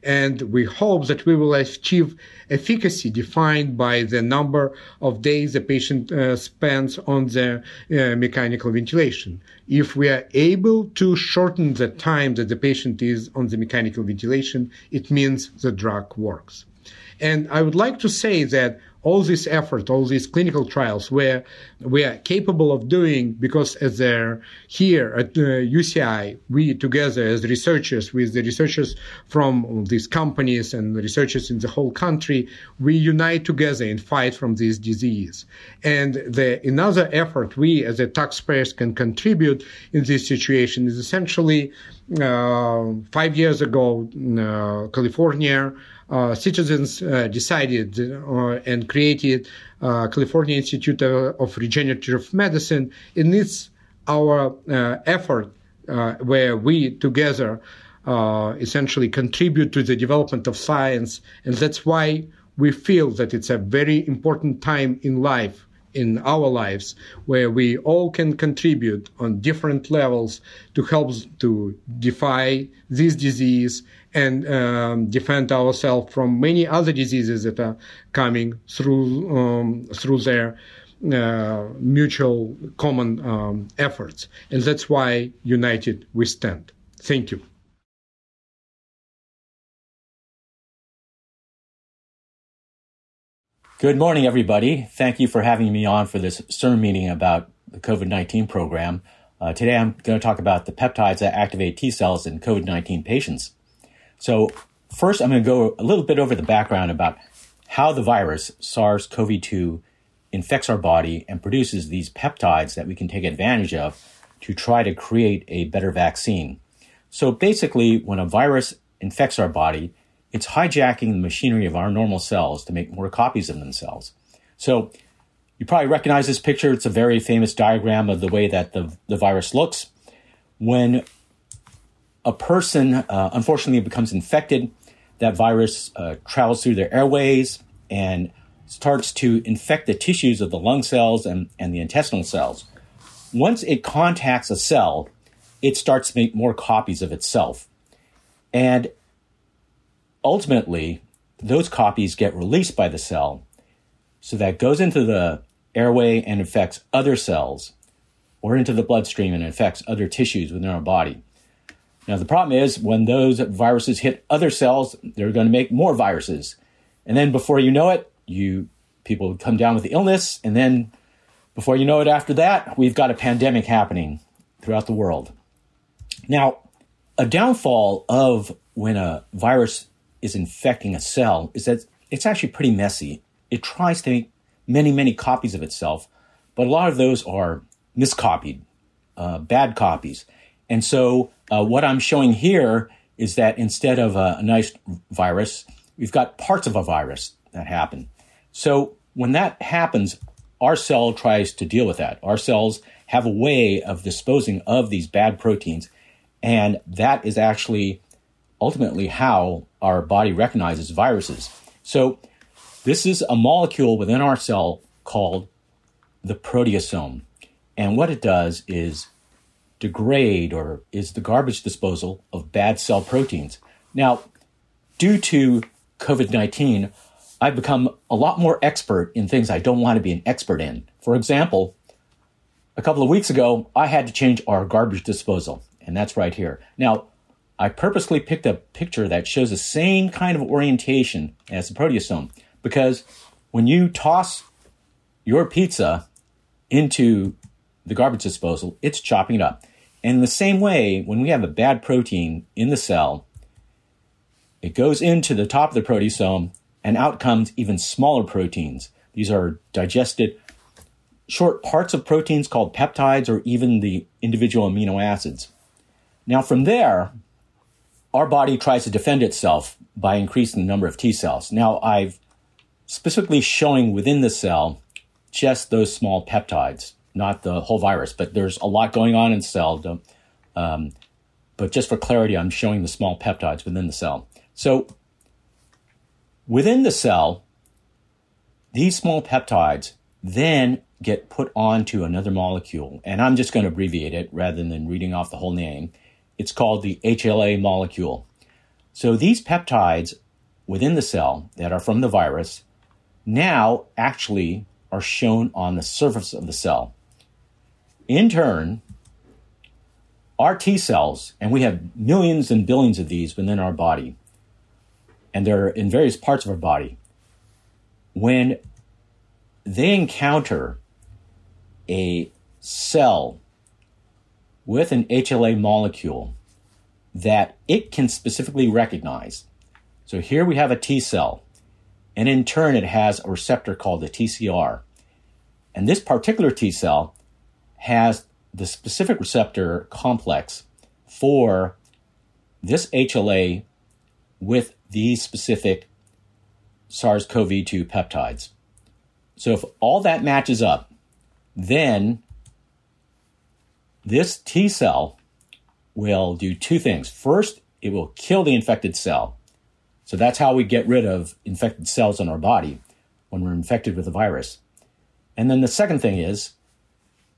And we hope that we will achieve efficacy defined by the number of days the patient uh, spends on the uh, mechanical ventilation. If we are able to shorten the time that the patient is on the mechanical ventilation, it means the drug works. And I would like to say that all this effort, all these clinical trials where we are capable of doing because as they're here at uh, UCI, we together as researchers with the researchers from these companies and researchers in the whole country, we unite together and fight from this disease. And the another effort we as a taxpayers can contribute in this situation is essentially uh, five years ago, uh, California uh, citizens uh, decided uh, and created California Institute of Regenerative Medicine. And it's our effort where we together essentially contribute to the development of science. And that's why we feel that it's a very important time in life in our lives where we all can contribute on different levels to help to defy this disease and um, defend ourselves from many other diseases that are coming through um, through their uh, mutual common um, efforts. And that's why united we stand. Thank you. Good morning, everybody. Thank you for having me on for this CERN meeting about the COVID 19 program. Uh, today I'm going to talk about the peptides that activate T cells in COVID 19 patients. So, first, I'm going to go a little bit over the background about how the virus, SARS CoV 2, infects our body and produces these peptides that we can take advantage of to try to create a better vaccine. So, basically, when a virus infects our body, it's hijacking the machinery of our normal cells to make more copies of themselves. So you probably recognize this picture. It's a very famous diagram of the way that the, the virus looks. When a person uh, unfortunately becomes infected, that virus uh, travels through their airways and starts to infect the tissues of the lung cells and, and the intestinal cells. Once it contacts a cell, it starts to make more copies of itself. And ultimately, those copies get released by the cell. So that goes into the airway and infects other cells or into the bloodstream and infects other tissues within our body. Now, the problem is when those viruses hit other cells, they're going to make more viruses. And then before you know it, you people come down with the illness. And then before you know it, after that, we've got a pandemic happening throughout the world. Now, a downfall of when a virus is infecting a cell is that it's actually pretty messy. It tries to make many, many copies of itself, but a lot of those are miscopied, uh, bad copies. And so, uh, what I'm showing here is that instead of a, a nice virus, we've got parts of a virus that happen. So, when that happens, our cell tries to deal with that. Our cells have a way of disposing of these bad proteins, and that is actually ultimately how our body recognizes viruses. So, this is a molecule within our cell called the proteasome. And what it does is degrade or is the garbage disposal of bad cell proteins. Now, due to COVID 19, I've become a lot more expert in things I don't want to be an expert in. For example, a couple of weeks ago, I had to change our garbage disposal, and that's right here. Now, I purposely picked a picture that shows the same kind of orientation as the proteasome because when you toss your pizza into the garbage disposal, it's chopping it up. And in the same way, when we have a bad protein in the cell, it goes into the top of the proteasome and out comes even smaller proteins. These are digested short parts of proteins called peptides or even the individual amino acids. Now, from there, our body tries to defend itself by increasing the number of T cells. Now, I've specifically showing within the cell just those small peptides, not the whole virus, but there's a lot going on in cell. Um, but just for clarity, I'm showing the small peptides within the cell. So, within the cell, these small peptides then get put onto another molecule. And I'm just going to abbreviate it rather than reading off the whole name. It's called the HLA molecule. So these peptides within the cell that are from the virus now actually are shown on the surface of the cell. In turn, our T cells, and we have millions and billions of these within our body, and they're in various parts of our body, when they encounter a cell with an HLA molecule that it can specifically recognize. So here we have a T cell, and in turn, it has a receptor called the TCR. And this particular T cell has the specific receptor complex for this HLA with these specific SARS CoV 2 peptides. So if all that matches up, then this T cell will do two things. First, it will kill the infected cell. So that's how we get rid of infected cells in our body when we're infected with a virus. And then the second thing is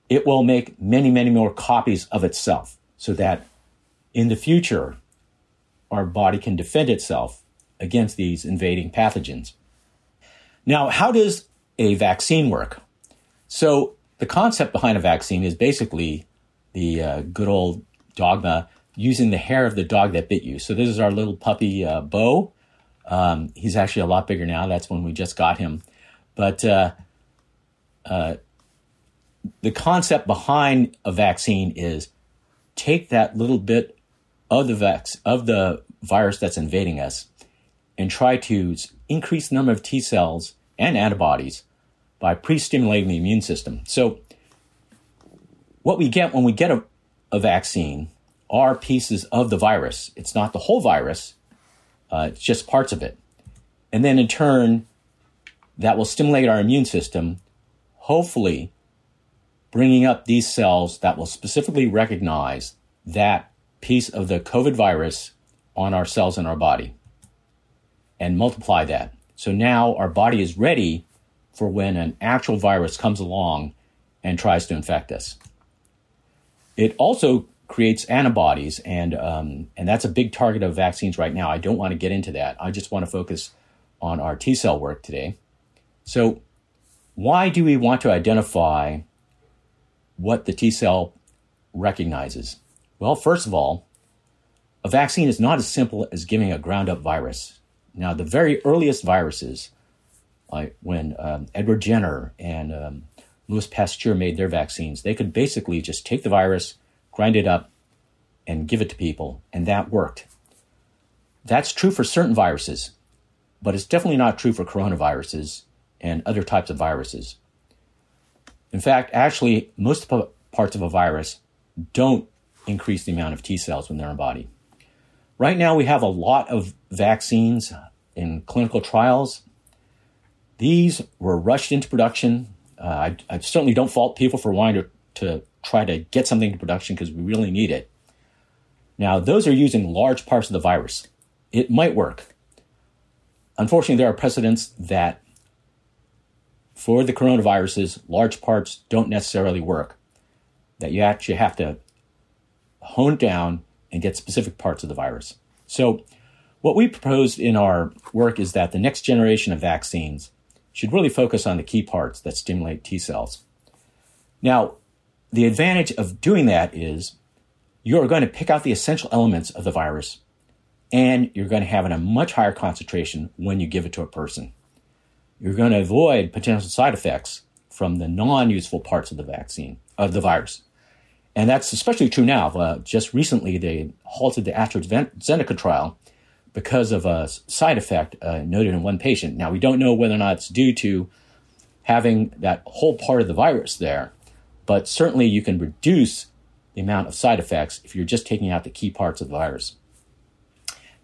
it will make many, many more copies of itself so that in the future, our body can defend itself against these invading pathogens. Now, how does a vaccine work? So, the concept behind a vaccine is basically the uh, good old dogma using the hair of the dog that bit you. So, this is our little puppy, uh, Bo. Um, he's actually a lot bigger now. That's when we just got him. But uh, uh the concept behind a vaccine is take that little bit of the vax of the virus that's invading us and try to increase the number of T cells and antibodies by pre-stimulating the immune system. So what we get when we get a, a vaccine are pieces of the virus. It's not the whole virus, uh, it's just parts of it. And then in turn, that will stimulate our immune system, hopefully bringing up these cells that will specifically recognize that piece of the COVID virus on our cells in our body and multiply that. So now our body is ready for when an actual virus comes along and tries to infect us. It also creates antibodies, and um, and that's a big target of vaccines right now. I don't want to get into that. I just want to focus on our T cell work today. So, why do we want to identify what the T cell recognizes? Well, first of all, a vaccine is not as simple as giving a ground up virus. Now, the very earliest viruses, like when um, Edward Jenner and um, Louis Pasteur made their vaccines, they could basically just take the virus, grind it up, and give it to people, and that worked. That's true for certain viruses, but it's definitely not true for coronaviruses and other types of viruses. In fact, actually, most parts of a virus don't increase the amount of T cells when they're in body. Right now, we have a lot of vaccines in clinical trials. These were rushed into production. Uh, I, I, certainly don't fault people for wanting to, to try to get something to production because we really need it. Now, those are using large parts of the virus. It might work. Unfortunately, there are precedents that for the coronaviruses, large parts don't necessarily work. That you actually have to hone down and get specific parts of the virus. So, what we proposed in our work is that the next generation of vaccines should really focus on the key parts that stimulate T cells. Now, the advantage of doing that is you're going to pick out the essential elements of the virus and you're going to have it in a much higher concentration when you give it to a person you're going to avoid potential side effects from the non-useful parts of the vaccine of the virus. And that's especially true now. Uh, just recently, they halted the AstraZeneca trial because of a side effect uh, noted in one patient. Now, we don't know whether or not it's due to having that whole part of the virus there, but certainly you can reduce the amount of side effects if you're just taking out the key parts of the virus.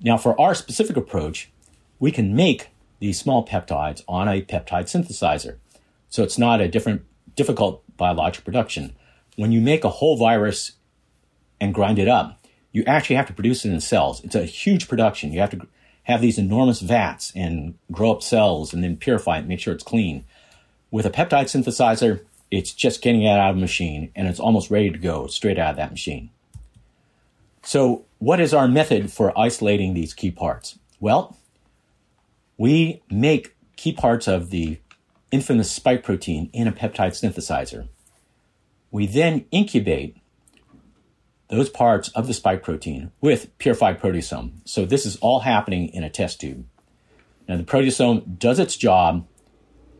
Now, for our specific approach, we can make these small peptides on a peptide synthesizer. So it's not a different, difficult biologic production. When you make a whole virus and grind it up, you actually have to produce it in cells. It's a huge production. You have to have these enormous vats and grow up cells and then purify it, make sure it's clean. With a peptide synthesizer, it's just getting it out of a machine and it's almost ready to go straight out of that machine. So, what is our method for isolating these key parts? Well, we make key parts of the infamous spike protein in a peptide synthesizer. We then incubate those parts of the spike protein with purified proteasome. So this is all happening in a test tube. Now the proteasome does its job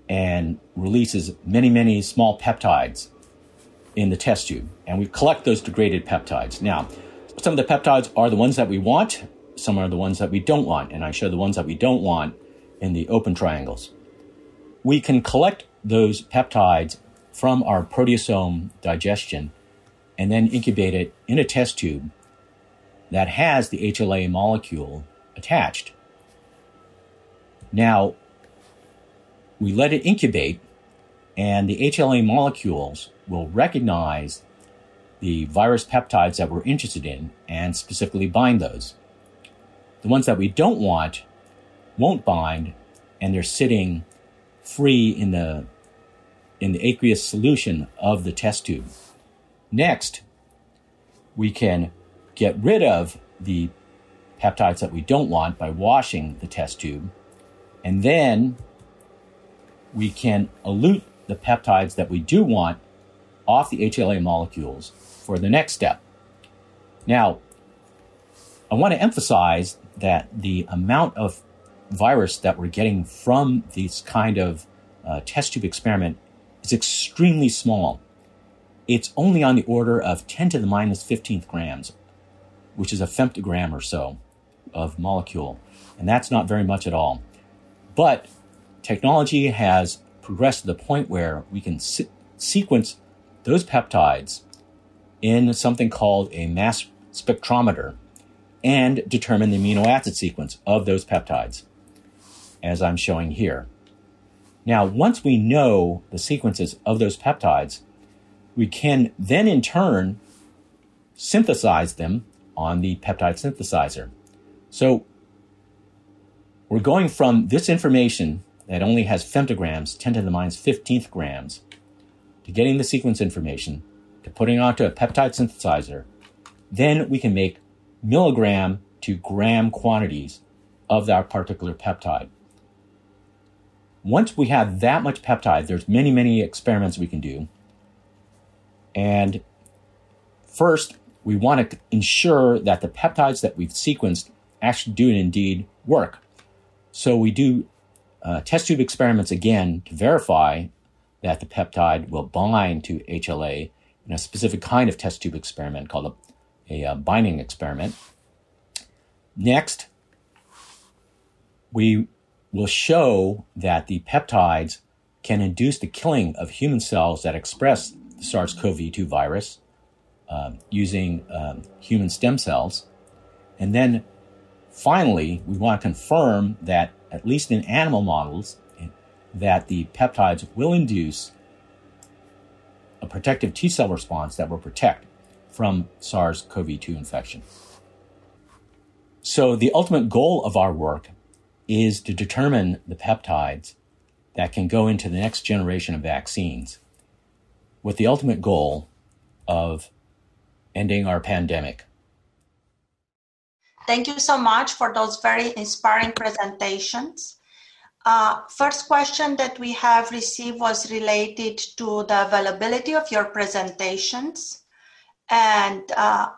and releases many, many small peptides in the test tube. And we collect those degraded peptides. Now, some of the peptides are the ones that we want, some are the ones that we don't want. And I show the ones that we don't want in the open triangles. We can collect those peptides from our proteasome digestion and then incubate it in a test tube that has the HLA molecule attached. Now, we let it incubate, and the HLA molecules will recognize the virus peptides that we're interested in and specifically bind those. The ones that we don't want won't bind and they're sitting free in the in the aqueous solution of the test tube. Next, we can get rid of the peptides that we don't want by washing the test tube. And then we can elute the peptides that we do want off the HLA molecules for the next step. Now, I want to emphasize that the amount of virus that we're getting from this kind of uh, test tube experiment is extremely small. It's only on the order of 10 to the minus 15th grams, which is a femtogram or so of molecule. And that's not very much at all. But technology has progressed to the point where we can se- sequence those peptides in something called a mass spectrometer and determine the amino acid sequence of those peptides, as I'm showing here. Now, once we know the sequences of those peptides, we can then in turn synthesize them on the peptide synthesizer. So we're going from this information that only has femtograms, 10 to the minus 15th grams, to getting the sequence information, to putting it onto a peptide synthesizer. Then we can make milligram to gram quantities of that particular peptide. Once we have that much peptide, there's many, many experiments we can do. And first, we want to ensure that the peptides that we've sequenced actually do indeed work. So we do uh, test tube experiments again to verify that the peptide will bind to HLA in a specific kind of test tube experiment called a, a uh, binding experiment. Next, we will show that the peptides can induce the killing of human cells that express SARS CoV 2 virus uh, using um, human stem cells. And then finally, we want to confirm that, at least in animal models, that the peptides will induce a protective T cell response that will protect from SARS CoV 2 infection. So, the ultimate goal of our work is to determine the peptides that can go into the next generation of vaccines with the ultimate goal of ending our pandemic. Thank you so much for those very inspiring presentations. Uh, first question that we have received was related to the availability of your presentations. And uh,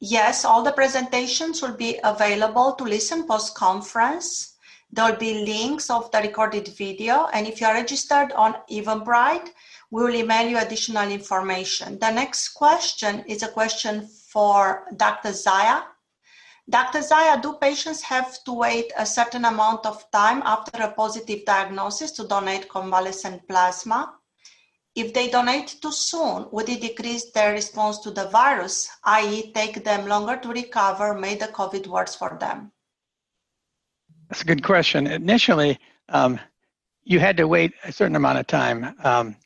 yes, all the presentations will be available to listen post conference. There will be links of the recorded video. And if you are registered on Eventbrite, we will email you additional information. The next question is a question for Dr. Zaya. Dr. Zaya, do patients have to wait a certain amount of time after a positive diagnosis to donate convalescent plasma? If they donate too soon, would it decrease their response to the virus, i.e., take them longer to recover, make the COVID worse for them? That's a good question. Initially, um, you had to wait a certain amount of time, um,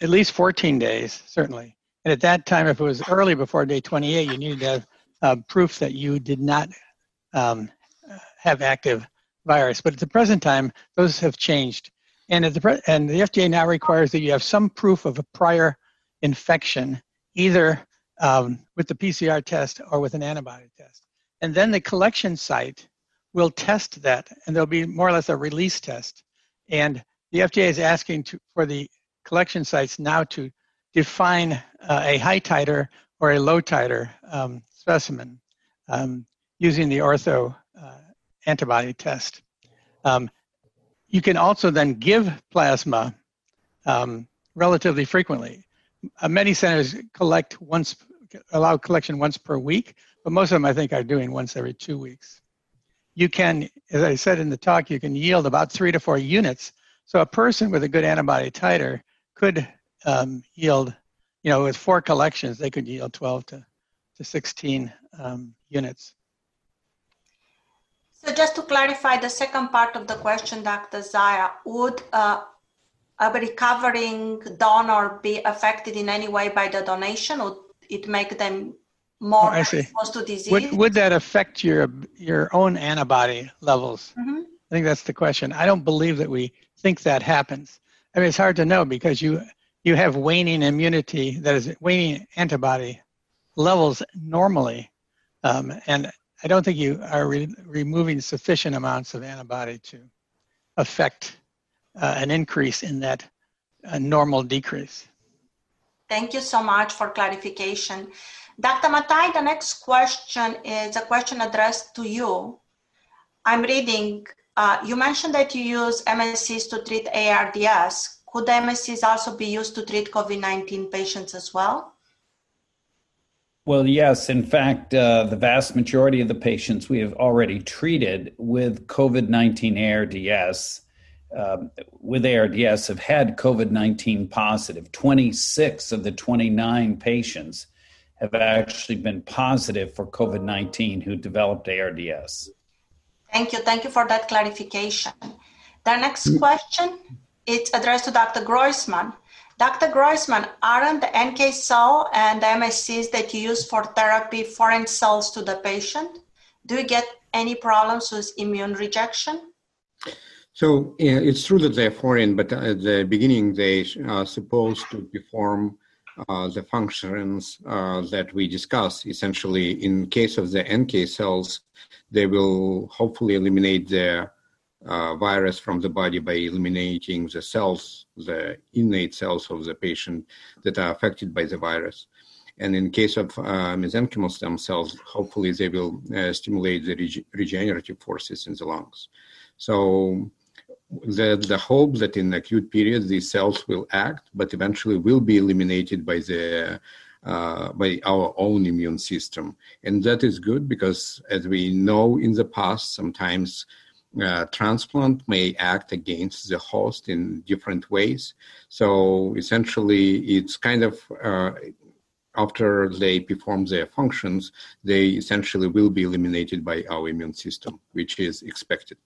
at least 14 days, certainly. And at that time, if it was early before day 28, you needed to have uh, proof that you did not um, have active virus. But at the present time, those have changed. And, at the pre- and the FDA now requires that you have some proof of a prior infection, either um, with the PCR test or with an antibody test. And then the collection site will test that, and there'll be more or less a release test. And the FDA is asking to, for the collection sites now to define uh, a high titer or a low titer um, specimen um, using the ortho uh, antibody test. Um, you can also then give plasma um, relatively frequently. Uh, many centers collect once, allow collection once per week, but most of them I think are doing once every two weeks. You can, as I said in the talk, you can yield about three to four units. So a person with a good antibody titer could um, yield, you know, with four collections, they could yield 12 to to 16 um, units. So just to clarify the second part of the question, Dr. Zaya, would uh, a recovering donor be affected in any way by the donation? Would it make them more oh, exposed to disease? Would, would that affect your your own antibody levels? Mm-hmm. I think that's the question. I don't believe that we think that happens. I mean, it's hard to know because you you have waning immunity, that is, waning antibody levels normally. Um, and I don't think you are re- removing sufficient amounts of antibody to affect uh, an increase in that uh, normal decrease. Thank you so much for clarification. Dr. Mathai, the next question is a question addressed to you. I'm reading, uh, you mentioned that you use MSCs to treat ARDS. Could MSCs also be used to treat COVID 19 patients as well? Well, yes. In fact, uh, the vast majority of the patients we have already treated with COVID 19 ARDS. Um, with ARDS have had COVID 19 positive. 26 of the 29 patients have actually been positive for COVID 19 who developed ARDS. Thank you. Thank you for that clarification. The next question is addressed to Dr. Groisman. Dr. Groisman, aren't the NK cell and the MSCs that you use for therapy foreign cells to the patient? Do you get any problems with immune rejection? So it's true that they're foreign, but at the beginning they are supposed to perform uh, the functions uh, that we discuss. Essentially, in case of the NK cells, they will hopefully eliminate the uh, virus from the body by eliminating the cells, the innate cells of the patient that are affected by the virus. And in case of uh, mesenchymal stem cells, hopefully they will uh, stimulate the reg- regenerative forces in the lungs. So the, the hope that in acute period these cells will act, but eventually will be eliminated by the uh, by our own immune system, and that is good because, as we know in the past, sometimes uh, transplant may act against the host in different ways. So essentially, it's kind of uh, after they perform their functions, they essentially will be eliminated by our immune system, which is expected.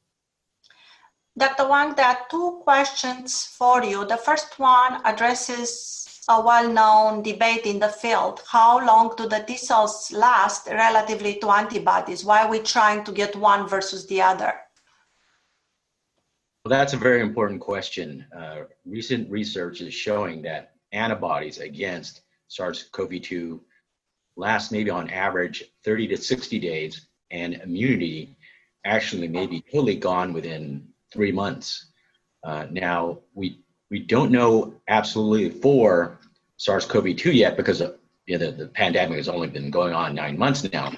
Dr. Wang, there are two questions for you. The first one addresses a well known debate in the field. How long do the T cells last relatively to antibodies? Why are we trying to get one versus the other? Well, that's a very important question. Uh, recent research is showing that antibodies against SARS CoV 2 last maybe on average 30 to 60 days, and immunity actually may be totally gone within three months. Uh, now, we, we don't know absolutely for SARS CoV 2 yet because of, you know, the, the pandemic has only been going on nine months now.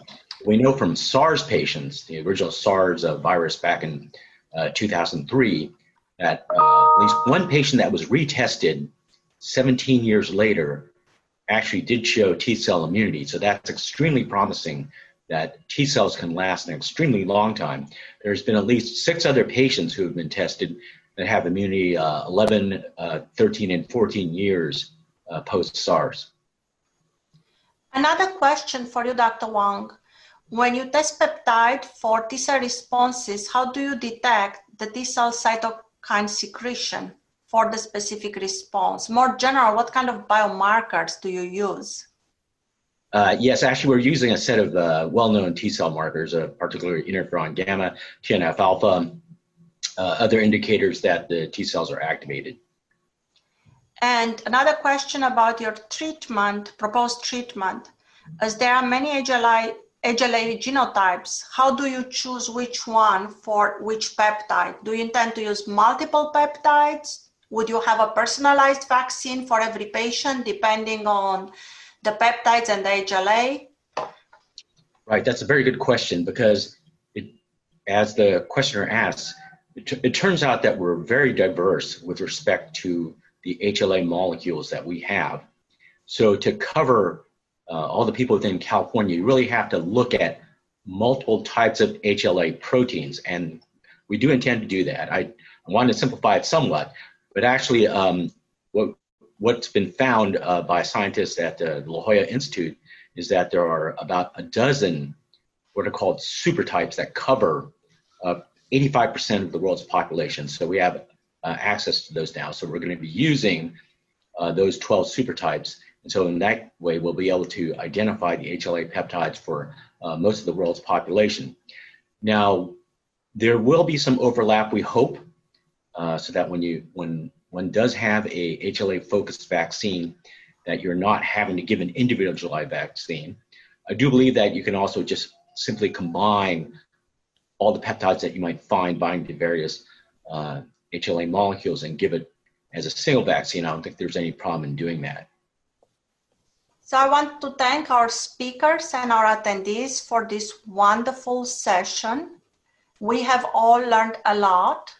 We know from SARS patients, the original SARS uh, virus back in uh, 2003, that uh, at least one patient that was retested 17 years later actually did show T cell immunity. So that's extremely promising that T cells can last an extremely long time. There's been at least six other patients who have been tested that have immunity uh, 11, uh, 13, and 14 years uh, post SARS. Another question for you, Dr. Wang. When you test peptide for T cell responses, how do you detect the T cell cytokine secretion for the specific response? More general, what kind of biomarkers do you use? Uh, yes, actually, we're using a set of uh, well-known T cell markers, uh, particularly interferon gamma, TNF alpha, uh, other indicators that the T cells are activated. And another question about your treatment, proposed treatment, as there are many HLA, HLA genotypes, how do you choose which one for which peptide? Do you intend to use multiple peptides? Would you have a personalized vaccine for every patient depending on the peptides and the HLA? Right, that's a very good question because, it, as the questioner asks, it, t- it turns out that we're very diverse with respect to the HLA molecules that we have. So, to cover uh, all the people within California, you really have to look at multiple types of HLA proteins, and we do intend to do that. I, I want to simplify it somewhat, but actually, um, what what's been found uh, by scientists at the La Jolla Institute is that there are about a dozen what are called supertypes that cover uh, 85% of the world's population. So we have uh, access to those now. So we're going to be using uh, those 12 supertypes. And so in that way, we'll be able to identify the HLA peptides for uh, most of the world's population. Now, there will be some overlap, we hope, uh, so that when you when one does have a HLA focused vaccine, that you're not having to give an individualized vaccine. I do believe that you can also just simply combine all the peptides that you might find binding to various uh, HLA molecules and give it as a single vaccine. I don't think there's any problem in doing that. So I want to thank our speakers and our attendees for this wonderful session. We have all learned a lot.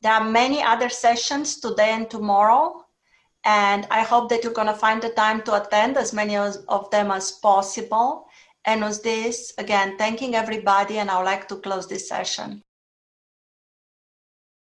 There are many other sessions today and tomorrow, and I hope that you're going to find the time to attend as many of them as possible. And with this, again, thanking everybody, and I would like to close this session.